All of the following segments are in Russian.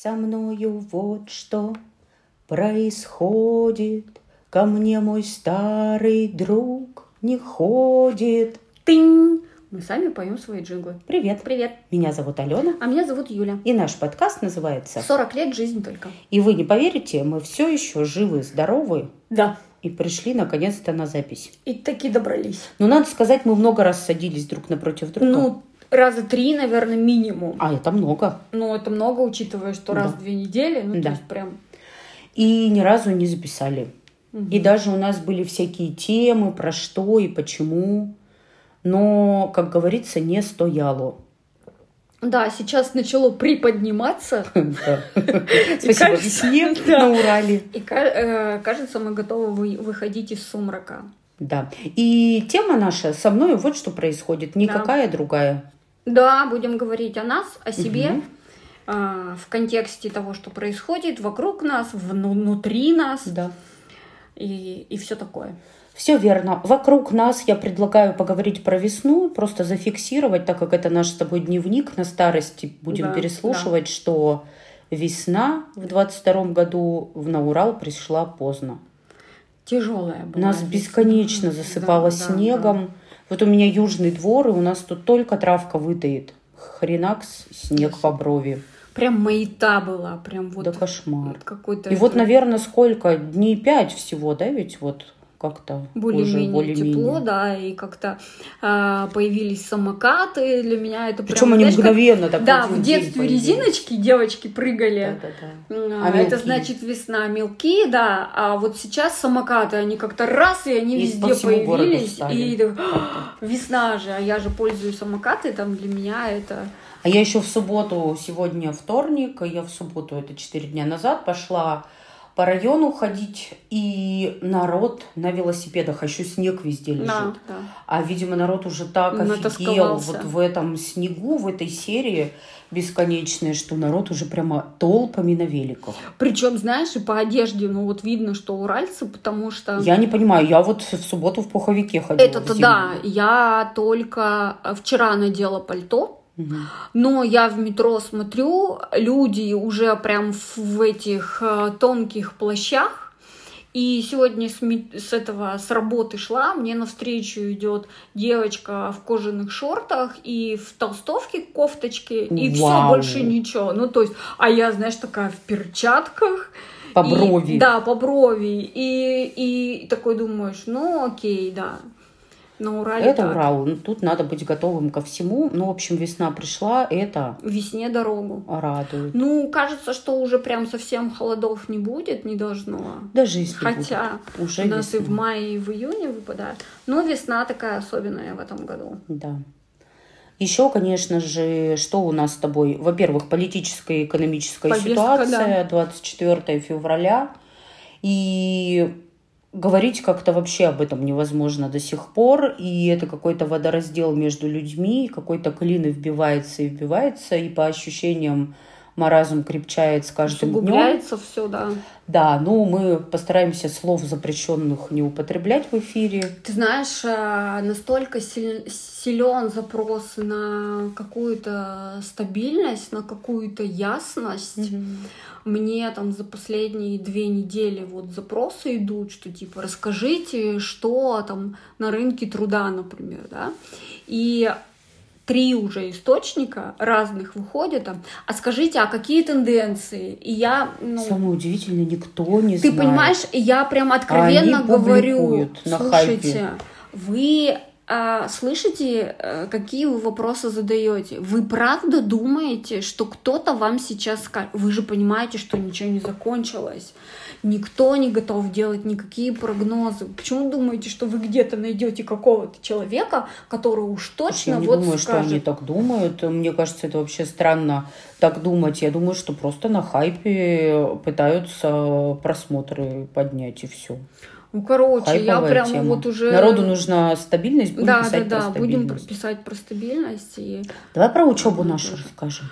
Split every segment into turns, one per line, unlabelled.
Со мною вот что происходит, Ко мне мой старый друг не ходит.
Тынь! Мы сами поем свои джинглы.
Привет.
Привет.
Меня зовут Алена.
А меня зовут Юля.
И наш подкаст называется
40 лет жизнь только.
И вы не поверите, мы все еще живы, здоровы
Да.
и пришли наконец-то на запись.
И таки добрались.
Но надо сказать, мы много раз садились друг напротив друга.
Ну, раза три, наверное, минимум.
а это много.
Ну, это много, учитывая, что раз
Да.
в две недели. Ну,
Да.
то есть прям...
И ни разу не записали. И даже у нас были всякие темы, про что и почему. Но, как говорится, не стояло.
Да, сейчас начало приподниматься.
Да. Спасибо весне
да.
на Урале.
И э, кажется, мы готовы вы- выходить из сумрака.
Да. И тема наша со мной вот что происходит. Никакая другая.
Да, будем говорить о нас, о себе, а, в контексте того, что происходит вокруг нас, вну- внутри нас
Да.
и, и все такое.
Все верно. Вокруг нас я предлагаю поговорить про весну, просто зафиксировать, так как это наш с тобой дневник на старости. Будем
Да,
переслушивать, что весна в 22 году в на Урал пришла поздно.
Тяжелая была.
Нас
весна.
бесконечно засыпало
Да, да,
снегом. Вот у меня южный двор, и у нас тут только травка вытает. Хренакс, снег по брови.
Прям маята была, прям вот
да кошмар.
вот какой-то
И вот, наверное, сколько? Дней пять всего, да, ведь вот как-то
более-менее
более-менее.
тепло, да, и как-то а, появились самокаты. Для меня это прям,
Причем они
знаешь, как-
мгновенно так
Да,
в
детстве
появились.
резиночки девочки прыгали.
Да-да-да.
А,
А
это
мелкие?
значит весна мелкие, да. А вот сейчас самокаты, они как-то раз, и они
И
везде появились. И так, весна же, а я же пользуюсь самокаты, там для меня это...
А я еще в субботу, сегодня вторник, я в субботу, это 4 дня назад, пошла по району ходить, и народ на велосипедах, а еще снег везде лежит.
Да, да.
А, видимо, народ уже так офигел
Натасковался.
вот в этом снегу, в этой серии бесконечной, что народ уже прямо толпами на великах.
Причем, знаешь, и по одежде, ну вот видно, что уральцы, потому что...
Я не понимаю, я вот в субботу в пуховике ходила.
Это-то да, я только вчера надела пальто, Но я в метро смотрю, люди уже прям в, этих э, тонких плащах. И сегодня с, с этого с работы шла, мне навстречу идет девочка в кожаных шортах и в толстовке, кофточке, и все больше ничего. Ну, то есть, а я, знаешь, такая в перчатках.
По
И-
брови.
да, по брови. И, и такой думаешь, ну окей, да. На Урале
Это
так.
Урал. Ну, Тут надо быть готовым ко всему. Ну, в общем, весна пришла, это
Весне дорогу.
радует.
Ну, кажется, что уже прям совсем холодов не будет, не должно.
Даже если
Хотя
будет. уже
у нас и
весна.
в мае, и в июне выпадает. Но весна такая особенная в этом году.
Да. Еще, конечно же, что у нас с тобой? Во-первых, политическая и экономическая
Повестка,
ситуация, 24 февраля. И говорить как-то вообще об этом невозможно до сих пор. И это какой-то водораздел между людьми, какой-то клин и вбивается и вбивается. И по ощущениям маразм крепчает с каждым днем.
Усугубляется все, да.
Да, ну мы постараемся слов запрещенных не употреблять в эфире.
Ты знаешь, э, настолько силен запрос на какую-то стабильность, на какую-то ясность. Мне там за последние две недели вот запросы идут, что типа расскажите, что там на рынке труда, например, да. И три уже источника разных выходят там, а скажите, а какие тенденции? И я, ну,
Самое удивительное, никто не
ты
знает.
понимаешь, я прям откровенно
Они
говорю,
на
слушайте, вы слышите, э, какие вы вопросы задаете? Вы правда думаете, что кто-то вам сейчас скажет? Вы же понимаете, что ничего не закончилось. Никто не готов делать никакие прогнозы. Почему думаете, что вы где-то найдете какого-то человека, который уж точно
Я не
вот
думаю, что
скажет?
они так думают. Мне кажется, это вообще странно так думать. Я думаю, что просто на хайпе пытаются просмотры поднять и все.
Ну, короче, я
Хайповая
прямо
тема.
вот уже...
Народу нужна стабильность, будем
Да, да,
писать
да,
про
будем
стабильность.
писать про стабильность и
Давай про учебу нашу расскажем.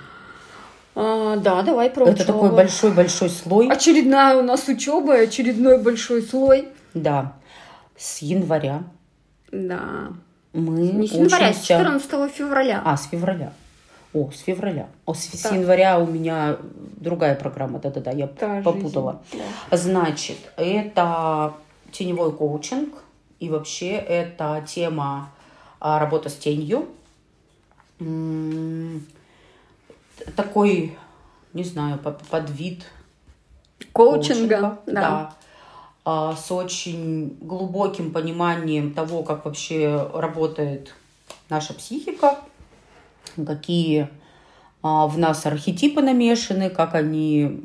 А, да, давай про
Это
учебу.
такой большой-большой слой.
Очередная у нас учеба, очередной большой слой.
Да. С января
Да.
мы
Не с января, с
учимся-
14 февраля.
А, с февраля. О, с февраля. О, с, с
Так.
января у меня другая программа, да-да-да, я
Та
попутала.
жизнь, да.
Значит, это теневой коучинг, и вообще это тема а, работа с тенью. Такой, не знаю, по- подвид
Коучинга, да.
А, с очень глубоким пониманием того, как вообще работает наша психика, какие в нас архетипы намешаны, как они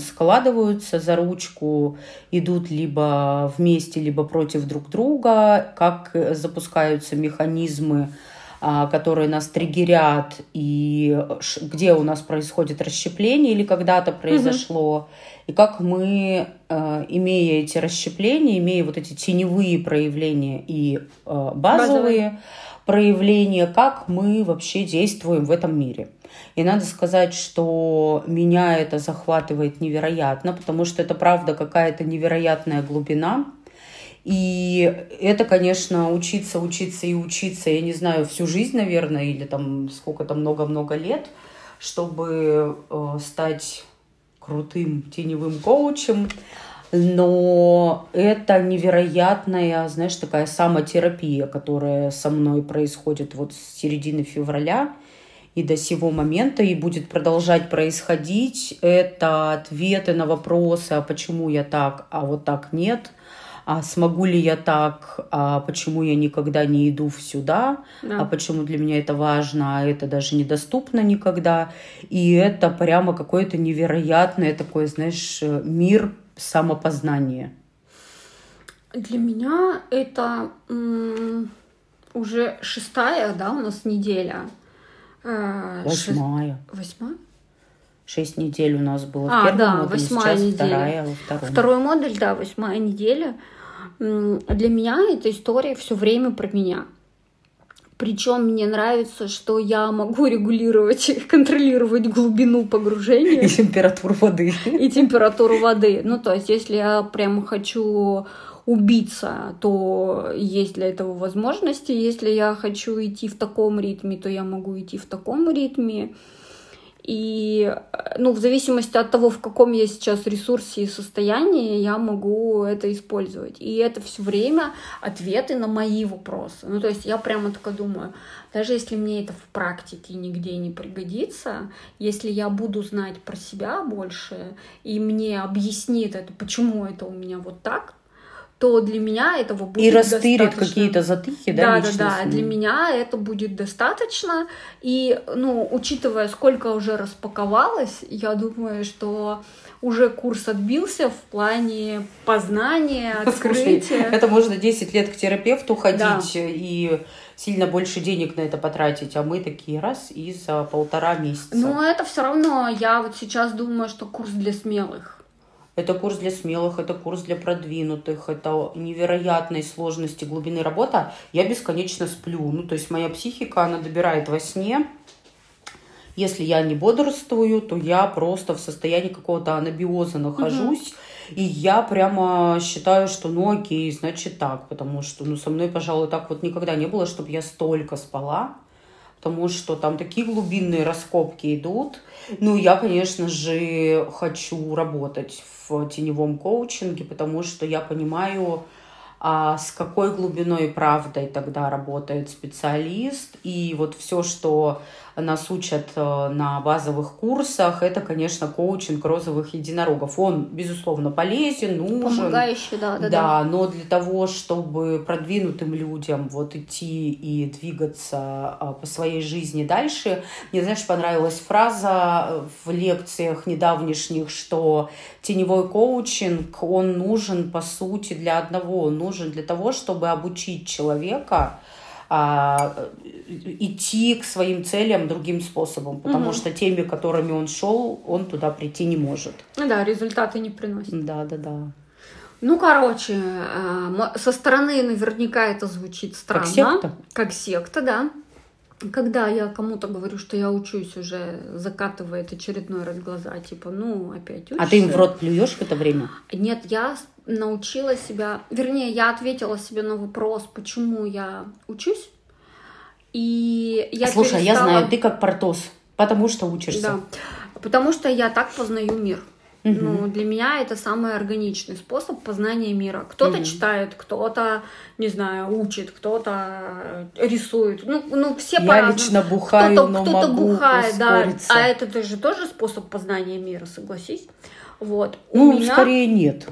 складываются за ручку, идут либо вместе, либо против друг друга, как э, запускаются механизмы, а, которые нас триггерят, и где у нас происходит расщепление или когда-то произошло, и как мы, э, имея эти расщепления, имея вот эти теневые проявления и э, базовые проявления, как мы вообще действуем в этом мире. И надо сказать, что меня это захватывает невероятно, потому что это правда какая-то невероятная глубина. И это, конечно, учиться, учиться и учиться, я не знаю, всю жизнь, наверное, или там сколько-то много-много лет, чтобы э, стать крутым теневым коучем. Но это невероятная, знаешь, такая самотерапия, которая со мной происходит вот с середины февраля и до сего момента, и будет продолжать происходить. Это ответы на вопросы, а почему я так, а вот так нет, а смогу ли я так, а почему я никогда не иду сюда,
Да.
а почему для меня это важно, а это даже недоступно никогда. И это прямо какое-то невероятное такое, знаешь, мир самопознания.
Для меня это уже шестая, да, у нас неделя. Э, шест-
Восьмая.
Восьмая?
Шесть недель у нас было
А,
в первом
да,
модуле,
восьмая
сейчас
неделя.
вторая во втором.
Второй модуль, да, восьмая неделя. Для меня эта история все время про меня. Причем мне нравится, что я могу регулировать, контролировать глубину погружения.
И температуру воды.
и температуру воды. Ну, то есть, если я прям хочу убиться, то есть для этого возможности. Если я хочу идти в таком ритме, то я могу идти в таком ритме. И, э, ну, в зависимости от того, в каком я сейчас ресурсе и состоянии, я могу это использовать. И это все время ответы на мои вопросы. Ну, то есть я прямо такая думаю, даже если мне это в практике нигде не пригодится, если я буду знать про себя больше, и мне объяснит это, почему это у меня вот так, то для меня этого будет
И растырит какие-то затыки, да,
Да, да, да. Для меня это будет достаточно. И, ну, учитывая, сколько уже распаковалось, я думаю, что уже курс отбился в плане познания,
Слушай,
открытия.
это можно 10 лет к терапевту ходить
Да.
и сильно больше денег на это потратить, а мы такие раз и за полтора месяца.
Но это все равно, я вот сейчас думаю, что курс для смелых.
Это курс для смелых, это курс для продвинутых, это невероятной сложности глубины работа. Я бесконечно сплю. Ну, то есть моя психика, она добирает во сне. Если я не бодрствую, то я просто в состоянии какого-то анабиоза нахожусь. И я прямо считаю, что ну окей, значит так. Потому что ну, со мной, пожалуй, так вот никогда не было, чтобы я столько спала. Потому что там такие глубинные раскопки идут. Ну, я, конечно же, хочу работать в теневом коучинге, потому что я понимаю, а с какой глубиной и правдой тогда работает специалист. И вот все, что нас учат э, на базовых курсах, это, конечно, коучинг розовых единорогов. Он, безусловно, полезен, нужен.
Помогающий, да, да,
Да, но для того, чтобы продвинутым людям вот идти и двигаться а, по своей жизни дальше, мне, знаешь, понравилась фраза в лекциях недавнешних, что теневой коучинг, он нужен, по сути, для одного. Он нужен для того, чтобы обучить человека а, идти к своим целям другим способом, потому
Мгм.
что теми, которыми он шел, он туда прийти не может.
Ну да, результаты не приносят.
Да, да, да.
Ну, короче, мо- со стороны наверняка это звучит странно.
Как секта?
Как секта, да. Когда я кому-то говорю, что я учусь, уже закатывает очередной раз глаза, типа, ну, опять учишься.
А ты им в рот плюешь в это время?
Нет, я научила себя, вернее, я ответила себе на вопрос, почему я учусь. И я
Слушай, а я
перестала-
знаю, ты как Портос, потому что учишься.
Да. Потому что я так познаю мир. Угу. Ну, для меня это самый органичный способ познания мира. Кто-то угу. читает, кто-то, не знаю, учит, кто-то рисует. Ну, ну все
Я лично бухаю, кто-то,
но
кто-то могу бухает, ускориться.
да. А это же тоже способ познания мира, согласись. Вот.
Ну, меня... скорее нет.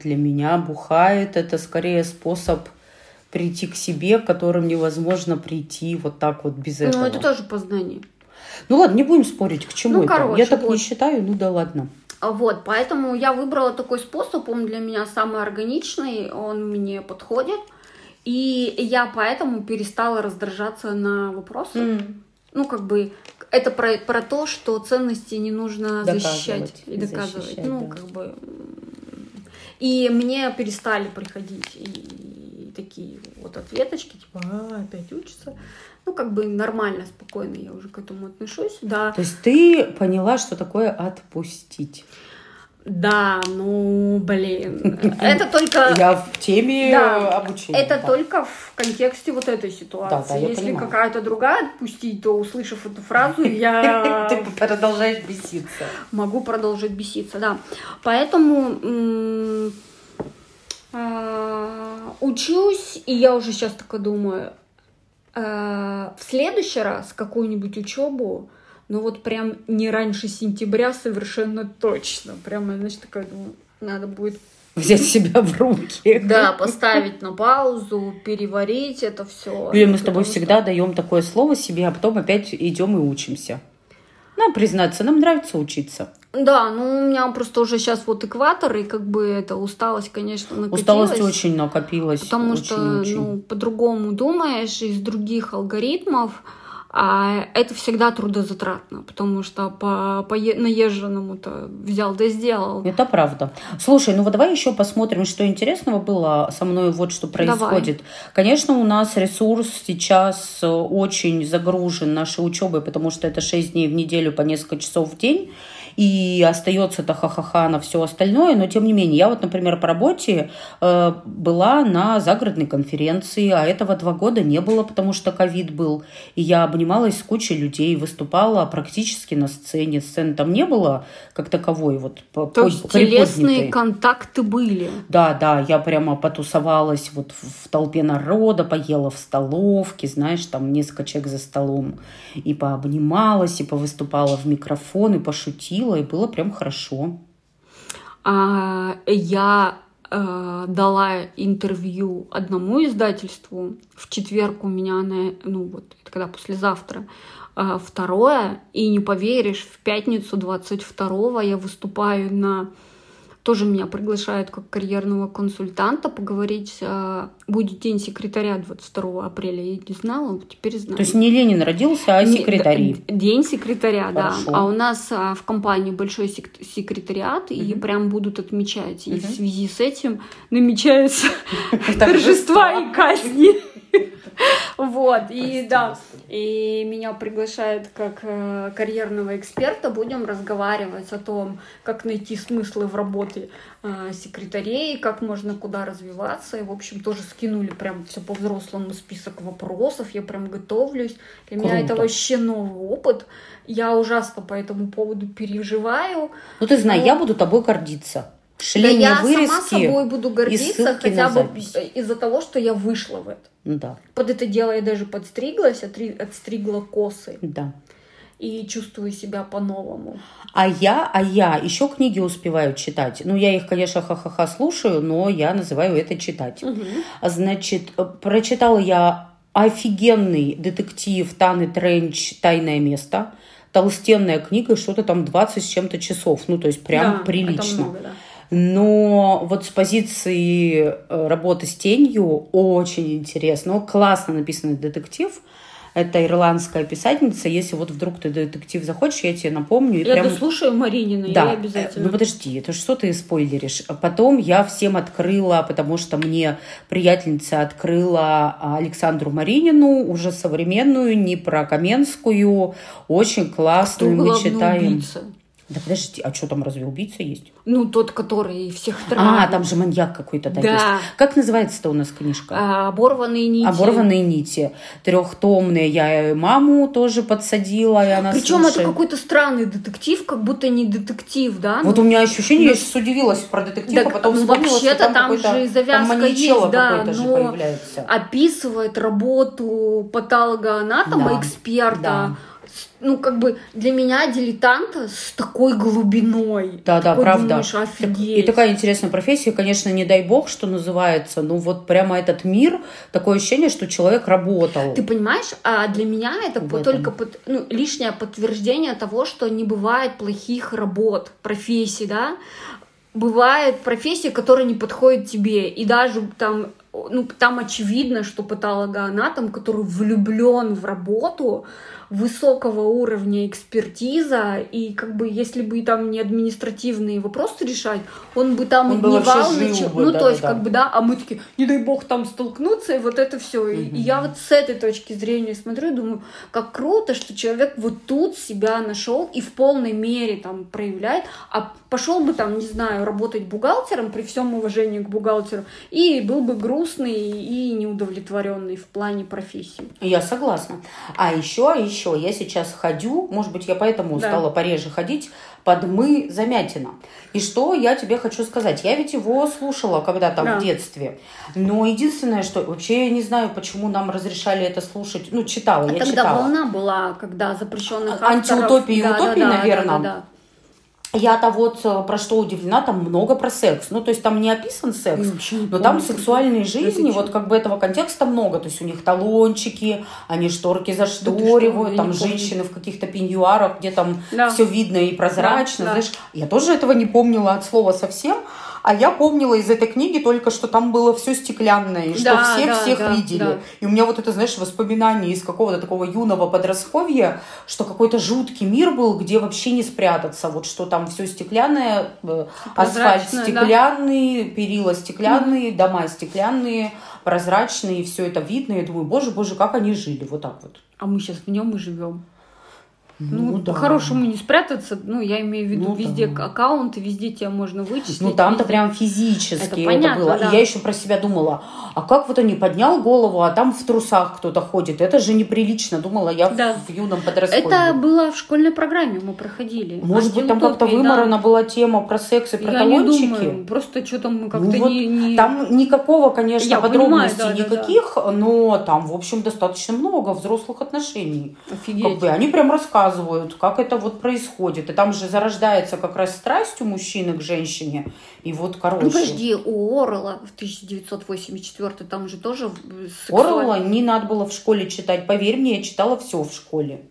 Для меня бухает это скорее способ прийти к себе, к которым невозможно прийти вот так вот без этого.
Ну, это тоже познание.
Ну ладно, не будем спорить, к чему ну, это. Короче, Я так вот. не считаю, ну да ладно.
Вот, поэтому я выбрала такой способ, он для меня самый органичный, он мне подходит. И я поэтому перестала раздражаться на вопросы. Mm. Ну, как бы, это про, про то, что ценности не нужно доказывать защищать и доказывать. Защищать, ну, да. как бы. И мне перестали приходить и, такие вот ответочки, типа, а, опять учится ну, как бы нормально, спокойно я уже к этому отношусь, да.
То есть ты поняла, что такое отпустить?
Да, ну, блин, это только...
Я в теме да, обучения.
Это да. только в контексте вот этой ситуации. Да, да, Если какая-то другая отпустить, то, услышав эту фразу, я...
Ты продолжаешь беситься.
Могу продолжить беситься, да. Поэтому а, учусь, и я уже сейчас такая думаю, Э, в следующий раз какую-нибудь учебу, ну вот прям не раньше сентября совершенно точно. Прямо, значит, такая думаю, надо будет
взять себя в руки.
Да, поставить на паузу, переварить это все.
Юля, мы с тобой всегда что... даем такое слово себе, а потом опять идем и учимся. Нам признаться, нам нравится учиться.
Да, ну у меня просто уже сейчас вот экватор, и как бы это усталость, конечно, накопилась.
Усталость очень накопилась.
Потому
очень,
что, очень. ну, по-другому думаешь, из других алгоритмов, а это всегда трудозатратно, потому что по, по наезженному-то взял да сделал.
Это правда. Слушай, ну вот давай еще посмотрим, что интересного было со мной, вот что происходит. Давай. Конечно, у нас ресурс сейчас очень загружен нашей учебой, потому что это 6 дней в неделю по несколько часов в день и остается-то ха-ха-ха на все остальное, но тем не менее, я вот, например, по работе э, была на загородной конференции, а этого два года не было, потому что ковид был, и я обнималась с кучей людей, выступала практически на сцене, сцены там не было как таковой, вот
То по, есть телесные контакты были?
Да, да, я прямо потусовалась вот в, в толпе народа, поела в столовке, знаешь, там несколько человек за столом, и пообнималась, и повыступала в микрофон, и пошутила, ходила, и было прям хорошо.
А, я э, дала интервью одному издательству. В четверг у меня, на, ну вот, это когда послезавтра, э, второе. И не поверишь, в пятницу 22 я выступаю на тоже меня приглашают как карьерного консультанта поговорить. А, будет день секретаря 22 апреля. Я не знала, теперь знаю.
То есть не Ленин родился, а секретарь.
День секретаря, Хорошо. да. А у нас а, в компании большой секретариат, угу. и прям будут отмечать. И угу. в связи с этим намечаются торжества и казни. Вот, и да, и меня приглашают как э, карьерного эксперта, будем разговаривать о том, как найти смыслы в работе э, секретарей, как можно куда развиваться, и, в общем, тоже скинули прям все по-взрослому список вопросов, я прям готовлюсь, для Круто. меня это вообще новый опыт, я ужасно по этому поводу переживаю.
Ну, ты знаешь, но... я буду тобой гордиться.
Шли да я сама собой буду гордиться хотя бы из-за того, что я вышла в это.
Да.
Под это дело я даже подстриглась, отри, отстригла косы.
Да.
И чувствую себя по-новому.
А я, а я еще книги успеваю читать. Ну, я их, конечно, ха-ха-ха слушаю, но я называю это читать. Угу. Значит, прочитала я офигенный детектив Таны Тренч «Тайное место». Толстенная книга, что-то там 20 с чем-то часов. Ну, то есть прям да, прилично. много, да. Но вот с позиции э, работы с тенью очень интересно. Классно написанный детектив. Это ирландская писательница. Если вот вдруг ты детектив захочешь, я тебе напомню.
И я прям... дослушаю Маринина, да. я обязательно.
Ну подожди, это что ты спойлеришь? Потом я всем открыла, потому что мне приятельница открыла Александру Маринину, уже современную, не про Каменскую, очень классную. Кто
мы читаем. Убийца?
Да подожди, а что там разве убийца есть?
Ну, тот, который всех
травит. А, там же маньяк какой-то, да, да. есть. Как называется-то у нас книжка?
А, «Оборванные нити».
«Оборванные нити». Трехтомные. Я маму тоже подсадила, и она
Причем это какой-то странный детектив, как будто не детектив, да?
Вот ну, у меня ощущение, но... я сейчас удивилась про детектив, так, а потом ну, вспомнила,
вообще-то
что
там, там же завязка там есть, да, но
же появляется.
описывает работу патологоанатома, да. эксперта, да ну, как бы для меня дилетанта с такой глубиной.
Да, да, правда.
Думаешь, офигеть.
И такая интересная профессия, конечно, не дай бог, что называется, ну вот прямо этот мир, такое ощущение, что человек работал.
Ты понимаешь, а для меня это только под, ну, лишнее подтверждение того, что не бывает плохих работ, профессий, да. Бывает профессия, которая не подходит тебе, и даже там ну, там очевидно, что патологоанатом, который влюблен в работу, высокого уровня экспертиза, и как бы если бы там не административные вопросы решать, он бы там
он
не
вал ничего.
Ну,
да,
то есть,
да.
как бы, да, а мы такие, не дай бог там столкнуться, и вот это все. И, и я вот с этой точки зрения смотрю и думаю, как круто, что человек вот тут себя нашел и в полной мере там проявляет, а пошел бы там, не знаю, работать бухгалтером при всем уважении к бухгалтеру, и был бы грустный и неудовлетворенный в плане профессии.
Я согласна. А еще, еще еще. Я сейчас ходю, может быть, я поэтому да. стала пореже ходить, под «мы» Замятина. И что я тебе хочу сказать? Я ведь его слушала когда-то да. в детстве. Но единственное, что вообще я не знаю, почему нам разрешали это слушать. Ну, читала, а я
тогда
читала.
волна была, когда запрещенных
авторов... Антиутопии и
да,
утопии,
да,
наверное.
Да, да, да.
Я-то вот э, про что удивлена, там много про секс. Ну, то есть там не описан секс, не но там сексуальные жизни, вот как бы этого контекста много. То есть у них талончики, они шторки зашторивают, да там женщины в каких-то пеньюарах, где там да. все видно и прозрачно. Да, знаешь, да. я тоже этого не помнила от слова совсем. А я помнила из этой книги только, что там было все стеклянное, и что да, все да, всех да, видели. Да. И у меня вот это, знаешь, воспоминание из какого-то такого юного подростковья, что какой-то жуткий мир был, где вообще не спрятаться. Вот что там все стеклянное, э, асфальт стеклянный, да? перила стеклянные, дома стеклянные, прозрачные, все это видно. Я думаю, боже, боже, как они жили, вот так вот.
А мы сейчас в нем и живем.
Ну, ну да.
по-хорошему не спрятаться. Ну, я имею в виду, ну, везде да. аккаунты, везде тебя можно вычислить.
Ну, там-то прям физически это, понятно, это было. Да. И я еще про себя думала, а как вот он не поднял голову, а там в трусах кто-то ходит? Это же неприлично, думала я да. в, в юном подростковье.
Это было в школьной программе, мы проходили.
Может быть, там как-то выморана да. была тема про секс и про
я
талончики?
Не думаю. Просто что-то мы как-то ну, вот не, не...
Там никакого, конечно, я подробностей понимаю, да, никаких, да, да. но там, в общем, достаточно много взрослых отношений.
Офигеть.
Как бы они прям рассказывают, как это это вот происходит. И там же зарождается как раз страсть у мужчины к женщине. И вот, короче... Ну,
подожди, у Орла в 1984 там же тоже
сексуально... Орла не надо было в школе читать. Поверь мне, я читала все в школе.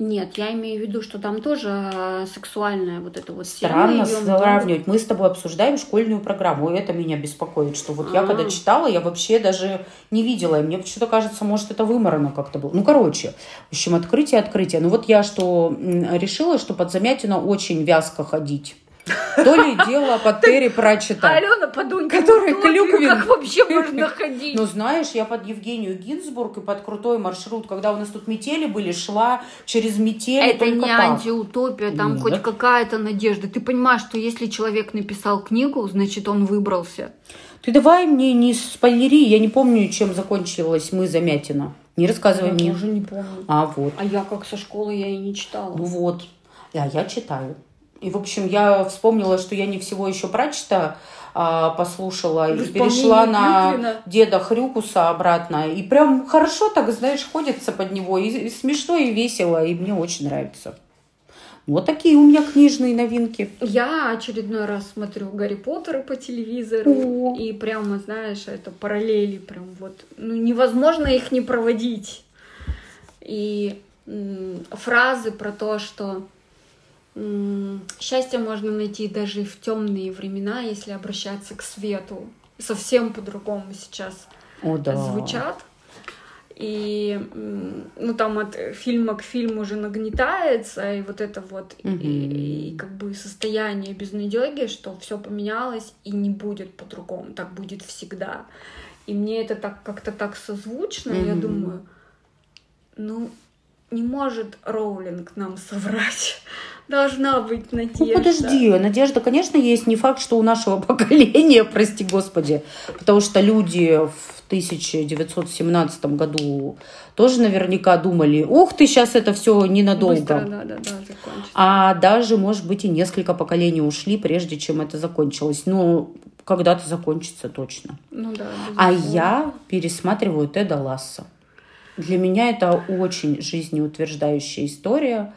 Нет, я имею в виду, что там тоже э, сексуальная вот эта вот
Странно сравнивать. Мы с тобой обсуждаем школьную программу, и это меня беспокоит, что вот А-а-а. я когда а. читала, я вообще даже не видела, и мне почему-то кажется, может, это выморано как-то было. Ну, короче, в общем, открытие, открытие. Ну, вот я что решила, что под Замятина очень вязко ходить. То ли дело под Терри Пратчета.
Алена подумай,
который Клюквин.
Как вообще можно ходить?
Ну, знаешь, я под Евгению Гинзбург и под крутой маршрут, когда у нас тут метели были, шла через метели
Это не так. антиутопия, там Нет. хоть какая-то надежда. Ты понимаешь, что если человек написал книгу, значит, он выбрался.
Ты давай мне не спойлери, я не помню, чем закончилась мы замятина. Не рассказывай
я
мне.
Я тоже не помню.
А вот.
А я как со школы я и не читала.
Ну вот. А я читаю. И, в общем, я вспомнила, что я не всего еще прочита а, послушала и перешла на деда Хрюкуса обратно. И прям хорошо так, знаешь, ходится под него. И, и смешно, и весело, и мне очень нравится. Вот такие у меня книжные новинки.
Я очередной раз смотрю Гарри Поттера по телевизору. О. И прямо, знаешь, это параллели прям вот. Ну, невозможно их не проводить. И фразы про то, что Счастье можно найти даже в темные времена, если обращаться к свету. Совсем по-другому сейчас
О, да.
звучат. И ну там от фильма к фильму уже нагнетается, и вот это вот угу. и, и как бы состояние безнадеги, что все поменялось и не будет по-другому, так будет всегда. И мне это так как-то так созвучно, угу. я думаю, ну не может Роулинг нам соврать. Должна быть надежда.
Ну, подожди, надежда, конечно, есть. Не факт, что у нашего поколения, прости господи. Потому что люди в 1917 году тоже наверняка думали, ух ты, сейчас это все ненадолго. Быстро, да, да, да, а даже, может быть, и несколько поколений ушли, прежде чем это закончилось. Но когда-то закончится точно.
Ну да.
А я пересматриваю Теда Ласса. Для меня это очень жизнеутверждающая история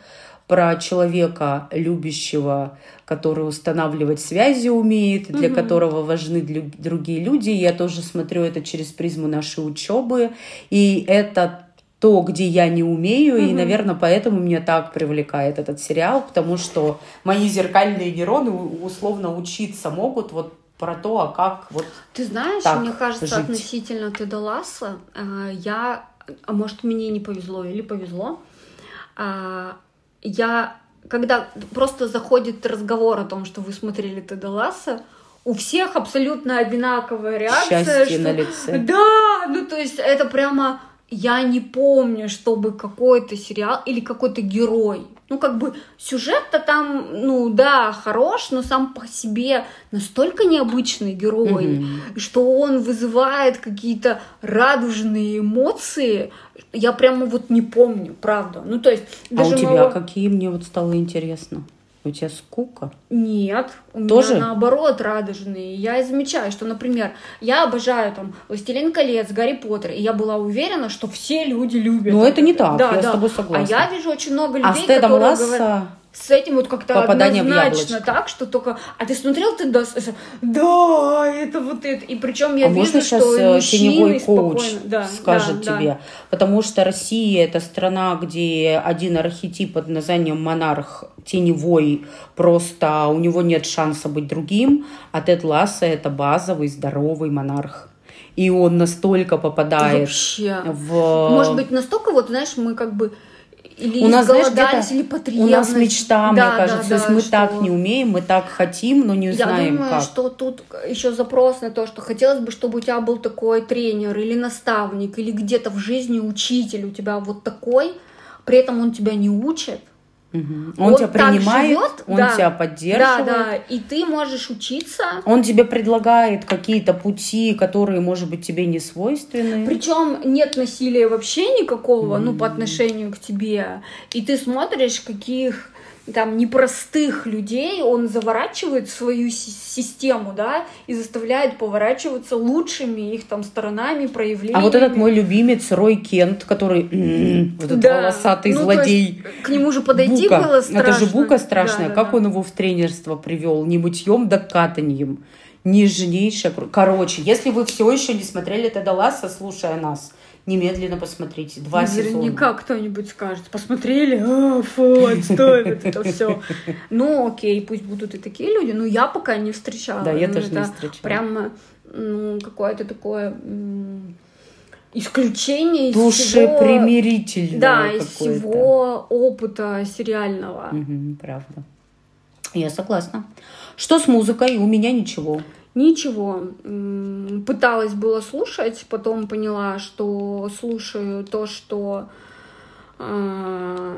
про человека, любящего, который устанавливать связи умеет, для угу. которого важны другие люди. Я тоже смотрю это через призму нашей учебы. И это то, где я не умею, угу. и, наверное, поэтому меня так привлекает этот сериал, потому что мои зеркальные нейроны условно учиться могут вот про то, а как вот.
Ты знаешь, мне кажется, жить. относительно Теда Ласса, э, я, а может, мне не повезло или повезло, а, я, когда просто заходит разговор о том, что вы смотрели Теда Ласса, у всех абсолютно одинаковая реакция.
Счастье что... на лице.
Да, ну то есть это прямо я не помню, чтобы какой-то сериал или какой-то герой. Ну, как бы сюжет-то там, ну да, хорош, но сам по себе настолько необычный герой, mm-hmm. что он вызывает какие-то радужные эмоции. Я прямо вот не помню, правда. Ну, то есть.
Даже а у тебя моего... какие мне вот стало интересно? У тебя скука?
Нет, у Тоже? меня наоборот радужные. Я замечаю, что, например, я обожаю там «Властелин колец», «Гарри Поттер», и я была уверена, что все люди любят.
Но это, это не так, да, я да. с тобой согласна.
А я вижу очень много
а
людей, а которые
Ласса... говорят
с этим вот как-то однозначно так, что только... А ты смотрел ты да, да, это вот это. И причем я
а
вижу,
можно
сейчас что
э, теневой коуч да, скажет да, тебе? Да. Потому что Россия это страна, где один архетип под названием монарх теневой, просто у него нет шанса быть другим, а Тед Ласса это базовый, здоровый монарх и он настолько попадает
Вообще.
в...
Может быть, настолько, вот, знаешь, мы как бы или у нас, знаешь, или
потребность. У нас мечта, да, мне кажется. Да, То есть мы что... так не умеем, мы так хотим, но не знаем
Я думаю,
как.
что тут еще запрос на то, что хотелось бы, чтобы у тебя был такой тренер или наставник, или где-то в жизни учитель у тебя вот такой, при этом он тебя не учит,
Угу. Он, он тебя принимает, живет, он да, тебя поддерживает.
Да, да, и ты можешь учиться.
Он тебе предлагает какие-то пути, которые, может быть, тебе не свойственны.
Причем нет насилия вообще никакого, mm ну, по отношению к тебе. И ты смотришь, каких там непростых людей он заворачивает свою систему, да, и заставляет поворачиваться лучшими их там сторонами, проявлениями.
А вот этот мой любимец Рой Кент, который вот этот да. волосатый ну, злодей.
к нему же подойти Бука. было страшно.
Это же Бука страшная. Да, да, как да. он его в тренерство привел? Не мытьем, да катаньем. Нежнейшая. Короче, если вы все еще не смотрели Теда Ласса, слушая нас, немедленно посмотрите. Два
Наверняка сезона. кто-нибудь скажет, посмотрели, а, фу, отстой, это все. Ну, окей, пусть будут и такие люди, но я пока не встречала.
Да, я ну, тоже не встречала.
Прям ну, какое-то такое исключение из
Душепримирительное
Да, из всего опыта сериального.
Угу, правда. Я согласна. Что с музыкой? У меня ничего.
Ничего. Пыталась было слушать, потом поняла, что слушаю то, что а,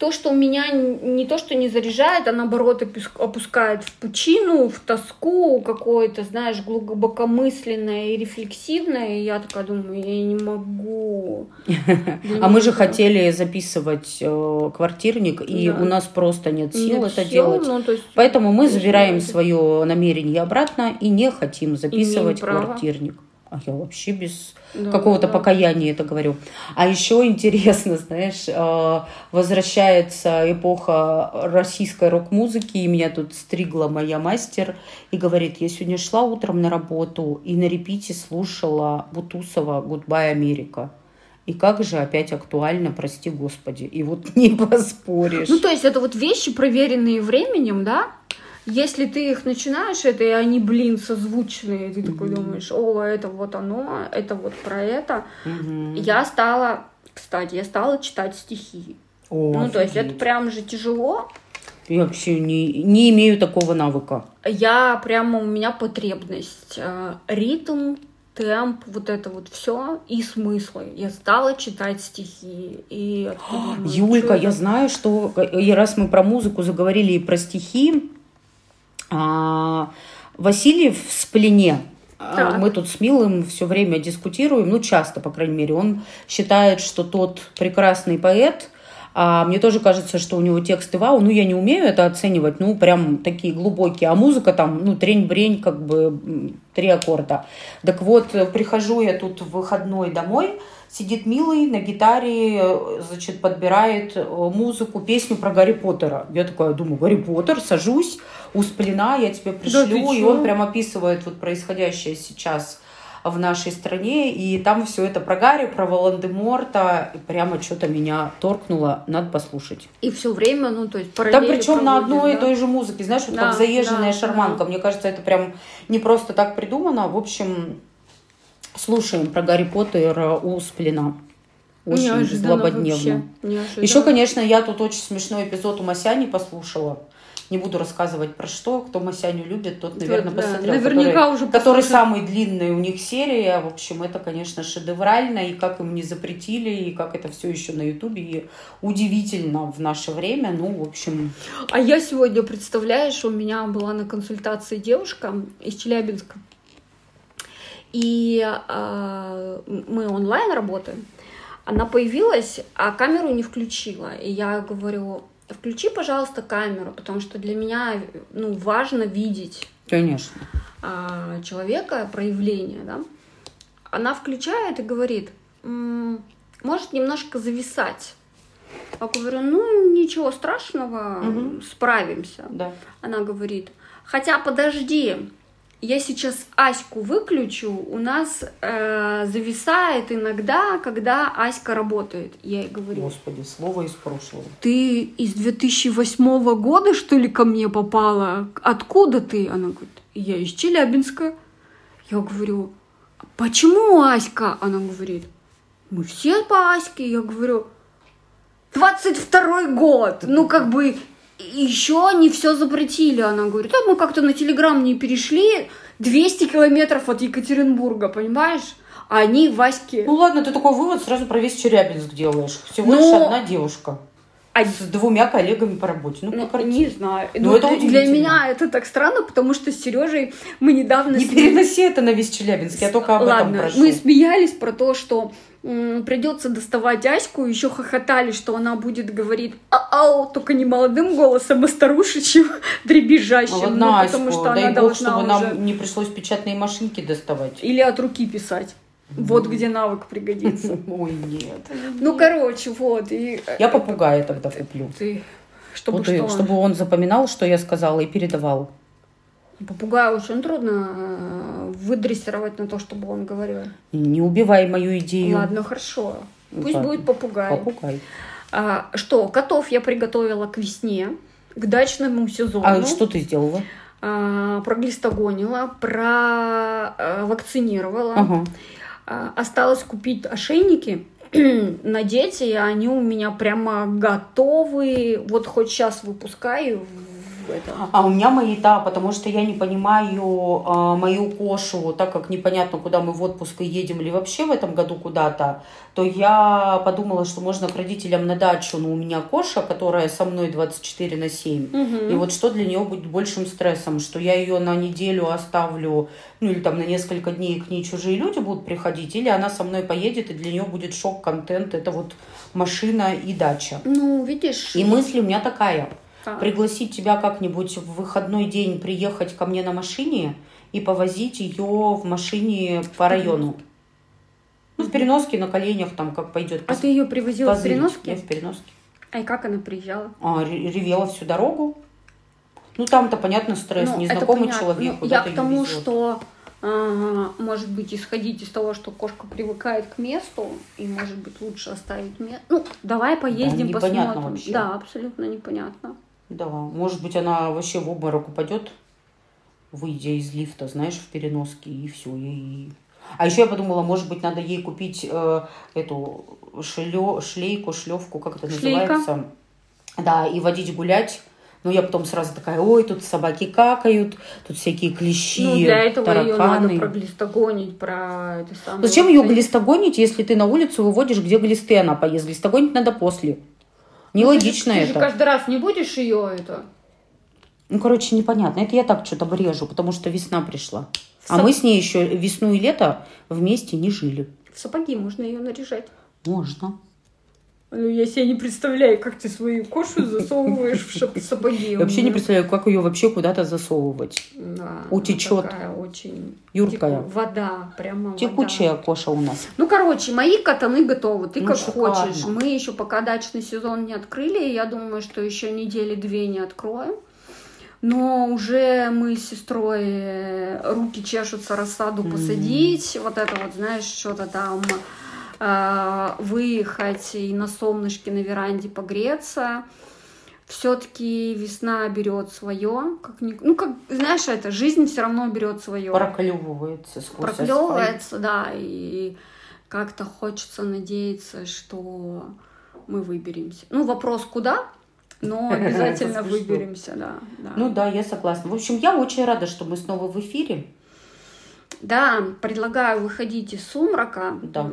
то, что меня не то, что не заряжает, а наоборот опускает в пучину, в тоску какое-то, знаешь, глубокомысленное и рефлексивное. И я такая думаю, я не могу.
А мы же хотели записывать э, квартирник, и у нас просто нет сил это делать. Ну, Поэтому мы забираем свое намерение обратно и не хотим записывать квартирник. А я вообще без да, какого-то да. покаяния это говорю. А еще интересно, знаешь, э, возвращается эпоха российской рок-музыки, и меня тут стригла моя мастер и говорит, я сегодня шла утром на работу и на репите слушала Бутусова «Гудбай, Америка». И как же опять актуально, прости господи. И вот не поспоришь.
Ну, то есть это вот вещи, проверенные временем, да? Если ты их начинаешь, это и они, блин, созвучные, ты такой думаешь, о, это вот оно, это вот про это. Я стала, кстати, я стала читать стихи. О, ну, офигеть. то есть это прям же тяжело.
Я вообще не, не имею такого навыка.
Я прямо, у меня потребность. Э, ритм, темп, вот это вот все и смыслы. Я стала читать стихи. И
Юлька, я знаю, что и раз мы про музыку заговорили и про стихи, а, Васильев в плене. А, так. Мы тут с Милым все время дискутируем, ну часто, по крайней мере. Он считает, что тот прекрасный поэт, а мне тоже кажется, что у него тексты вау. Ну, я не умею это оценивать, ну, прям такие глубокие. А музыка там, ну, трень-брень, как бы три аккорда. Так вот, прихожу я тут в выходной домой, сидит милый на гитаре, значит, подбирает э, музыку, песню про Гарри Поттера. Я такая думаю, Гарри Поттер, сажусь, у Сплина, я тебе пришлю, да и он прям описывает вот происходящее сейчас в нашей стране, и там все это про Гарри, про Волан-де-Морта, прямо что-то меня торкнуло, надо послушать.
И все время, ну, то есть
параллельно Да причем на одной да? и той же музыке, знаешь, вот да, как заезженная да, шарманка. Да. Мне кажется, это прям не просто так придумано. В общем, слушаем про Гарри Поттера у Сплина. Очень Неожиданно злободневно. Еще, конечно, я тут очень смешной эпизод у Масяни послушала. Не буду рассказывать про что. Кто Масяню любит, тот, наверное, да, посмотрел. Наверняка который, уже Который самый длинный у них серия. В общем, это, конечно, шедеврально. И как им не запретили, и как это все еще на Ютубе. И удивительно в наше время. Ну, в общем...
А я сегодня, представляешь, у меня была на консультации девушка из Челябинска. И э, мы онлайн работаем. Она появилась, а камеру не включила. И я говорю, включи, пожалуйста, камеру, потому что для меня ну, важно видеть
Конечно.
А, человека, проявление, да. Она включает и говорит, может немножко зависать. Я говорю, ну ничего страшного, угу. справимся.
Да.
Она говорит, хотя подожди, я сейчас Аську выключу, у нас э, зависает иногда, когда Аська работает. Я ей говорю.
Господи, слово из прошлого.
Ты из 2008 года, что ли, ко мне попала? Откуда ты? Она говорит, я из Челябинска. Я говорю, почему Аська? Она говорит, мы все по Аське. Я говорю, 22 год. Ну, как бы, еще не все запретили. Она говорит, а мы как-то на Телеграм не перешли 200 километров от Екатеринбурга, понимаешь? А они Ваське...
Ну ладно, ты такой вывод сразу про весь Челябинск делаешь. Всего лишь Но... одна девушка. А... С двумя коллегами по работе. Ну,
ну не знаю. Но ну, это для меня это так странно, потому что с Сережей мы недавно...
Не переноси это на весь Челябинск, я только об Ладно, этом прошу.
мы смеялись про то, что придется доставать Аську, еще хохотали, что она будет говорить ау, только не молодым голосом, а старушечьим, дребезжащим.
Ну, ну, потому что дай она бог, должна чтобы уже... нам не пришлось печатные машинки доставать.
Или от руки писать. Вот где навык пригодится.
Ой, нет.
Ну, короче, вот. И...
Я попугая тогда куплю.
Ты... Чтобы,
вот что? чтобы он запоминал, что я сказала, и передавал.
Попугая очень трудно э, выдрессировать на то, чтобы он говорил.
Не убивай мою идею.
Ладно, хорошо. Пусть будет попугай.
Попугай.
А, что, котов я приготовила к весне, к дачному сезону.
А что ты сделала?
А, проглистогонила, провакцинировала. Ага. А, осталось купить ошейники надеть, и они у меня прямо готовы. Вот хоть сейчас выпускаю
это. А у меня мои, да, потому что я не понимаю а, мою кошу, так как непонятно, куда мы в отпуск едем или вообще в этом году куда-то, то я подумала, что можно к родителям на дачу, но у меня коша, которая со мной 24 на 7, угу. и вот что для нее будет большим стрессом, что я ее на неделю оставлю, ну или там на несколько дней к ней чужие люди будут приходить, или она со мной поедет, и для нее будет шок-контент, это вот машина и дача.
Ну, видишь.
И мысль у меня такая – а. пригласить тебя как-нибудь в выходной день приехать ко мне на машине и повозить ее в машине по району. Ну, в переноске, на коленях, там, как пойдет.
А ты ее привозила
в
переноске?
Я в переноске.
А и как она приезжала?
А, ревела всю дорогу. Ну, там-то, понятно, стресс, ну, незнакомый человек.
Ну, я к тому, что Ага, может быть, исходить из того, что кошка привыкает к месту, и, может быть, лучше оставить место. Ну, давай поездим, да, посмотрим. Вообще. Да, абсолютно непонятно.
Да, может быть, она вообще в обморок упадет, выйдя из лифта, знаешь, в переноске, и все. И... А еще я подумала, может быть, надо ей купить э, эту шлё, шлейку, шлевку, как это Шлейка. называется. Да, и водить гулять Но я потом сразу такая, ой, тут собаки какают, тут всякие клещи,
Ну, для этого
тараканы.
ее надо проглистогонить, про это самое.
Зачем ее глистогонить, если ты на улицу выводишь, где глисты она поест? Глистогонить надо после. Нелогично
Ну, ты же, Ты же
это.
каждый раз не будешь ее это...
Ну, короче, непонятно. Это я так что-то брежу, потому что весна пришла. А
Сап-
мы с ней еще весну и лето вместе не жили.
В сапоги можно ее наряжать.
Можно.
Ну, я себе не представляю, как ты свою кошу засовываешь в сапоги.
Я вообще не представляю, как ее вообще куда-то засовывать.
Да,
Утечет.
Очень...
Юркая.
Вода, прямо
Текучая
вода.
коша у нас.
Ну, короче, мои катаны готовы. Ты
Ну,
как
шикарно.
хочешь. Мы еще пока дачный сезон не открыли. Я думаю, что еще недели две не откроем. Но уже мы с сестрой э, руки чешутся рассаду
Мгм.
посадить. Вот это вот, знаешь, что-то там выехать и на солнышке на веранде погреться. Все-таки весна берет свое. Как ни... Ну, как, знаешь, это жизнь все равно берет свое
Проклевывается асфальт.
проклевывается, да, и как-то хочется надеяться, что мы выберемся. Ну, вопрос куда, но обязательно выберемся, да. да.
Ну да, я согласна. В общем, я очень рада, что мы снова в эфире.
Да, предлагаю выходить из сумрака.
Да.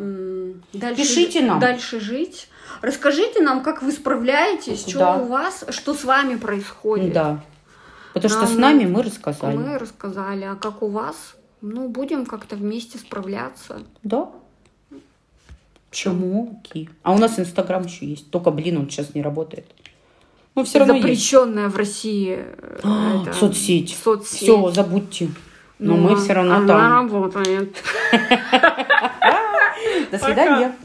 Дальше,
Пишите нам.
Дальше жить. Расскажите нам, как вы справляетесь, что
Да.
у вас, что с вами происходит.
Да. Потому что
Нам-
с нами мы рассказали.
Мы рассказали, а как у вас? Ну, будем как-то вместе справляться.
Да. Почему? Окей. А у нас Инстаграм еще есть. Только, блин, он сейчас не работает. Ну, все равно есть.
запрещенная в России э,
А,
это,
Соцсеть.
соцсеть.
Все, забудьте. Но
Ну,
мы все равно
она
там.
работает.
До свидания.